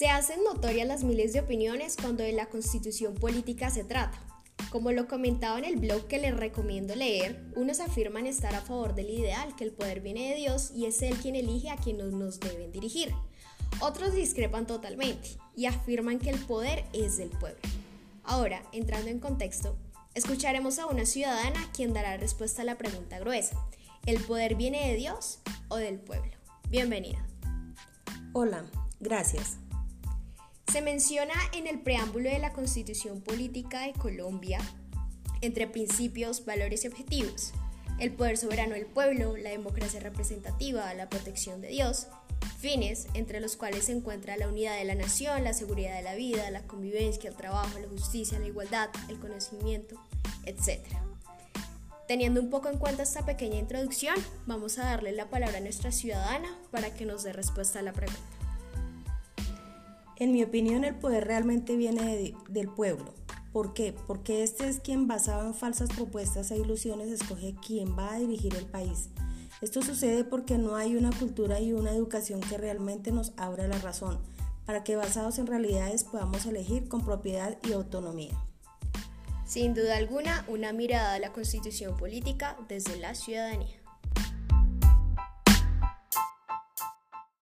Se hacen notorias las miles de opiniones cuando de la constitución política se trata. Como lo comentaba en el blog que les recomiendo leer, unos afirman estar a favor del ideal, que el poder viene de Dios y es Él quien elige a quienes nos deben dirigir. Otros discrepan totalmente y afirman que el poder es del pueblo. Ahora, entrando en contexto, escucharemos a una ciudadana quien dará respuesta a la pregunta gruesa. ¿El poder viene de Dios o del pueblo? Bienvenida. Hola, gracias. Se menciona en el preámbulo de la Constitución Política de Colombia, entre principios, valores y objetivos, el poder soberano del pueblo, la democracia representativa, la protección de Dios, fines entre los cuales se encuentra la unidad de la nación, la seguridad de la vida, la convivencia, el trabajo, la justicia, la igualdad, el conocimiento, etc. Teniendo un poco en cuenta esta pequeña introducción, vamos a darle la palabra a nuestra ciudadana para que nos dé respuesta a la pregunta. En mi opinión, el poder realmente viene del pueblo. ¿Por qué? Porque este es quien basado en falsas propuestas e ilusiones escoge quién va a dirigir el país. Esto sucede porque no hay una cultura y una educación que realmente nos abra la razón, para que basados en realidades podamos elegir con propiedad y autonomía. Sin duda alguna, una mirada a la constitución política desde la ciudadanía.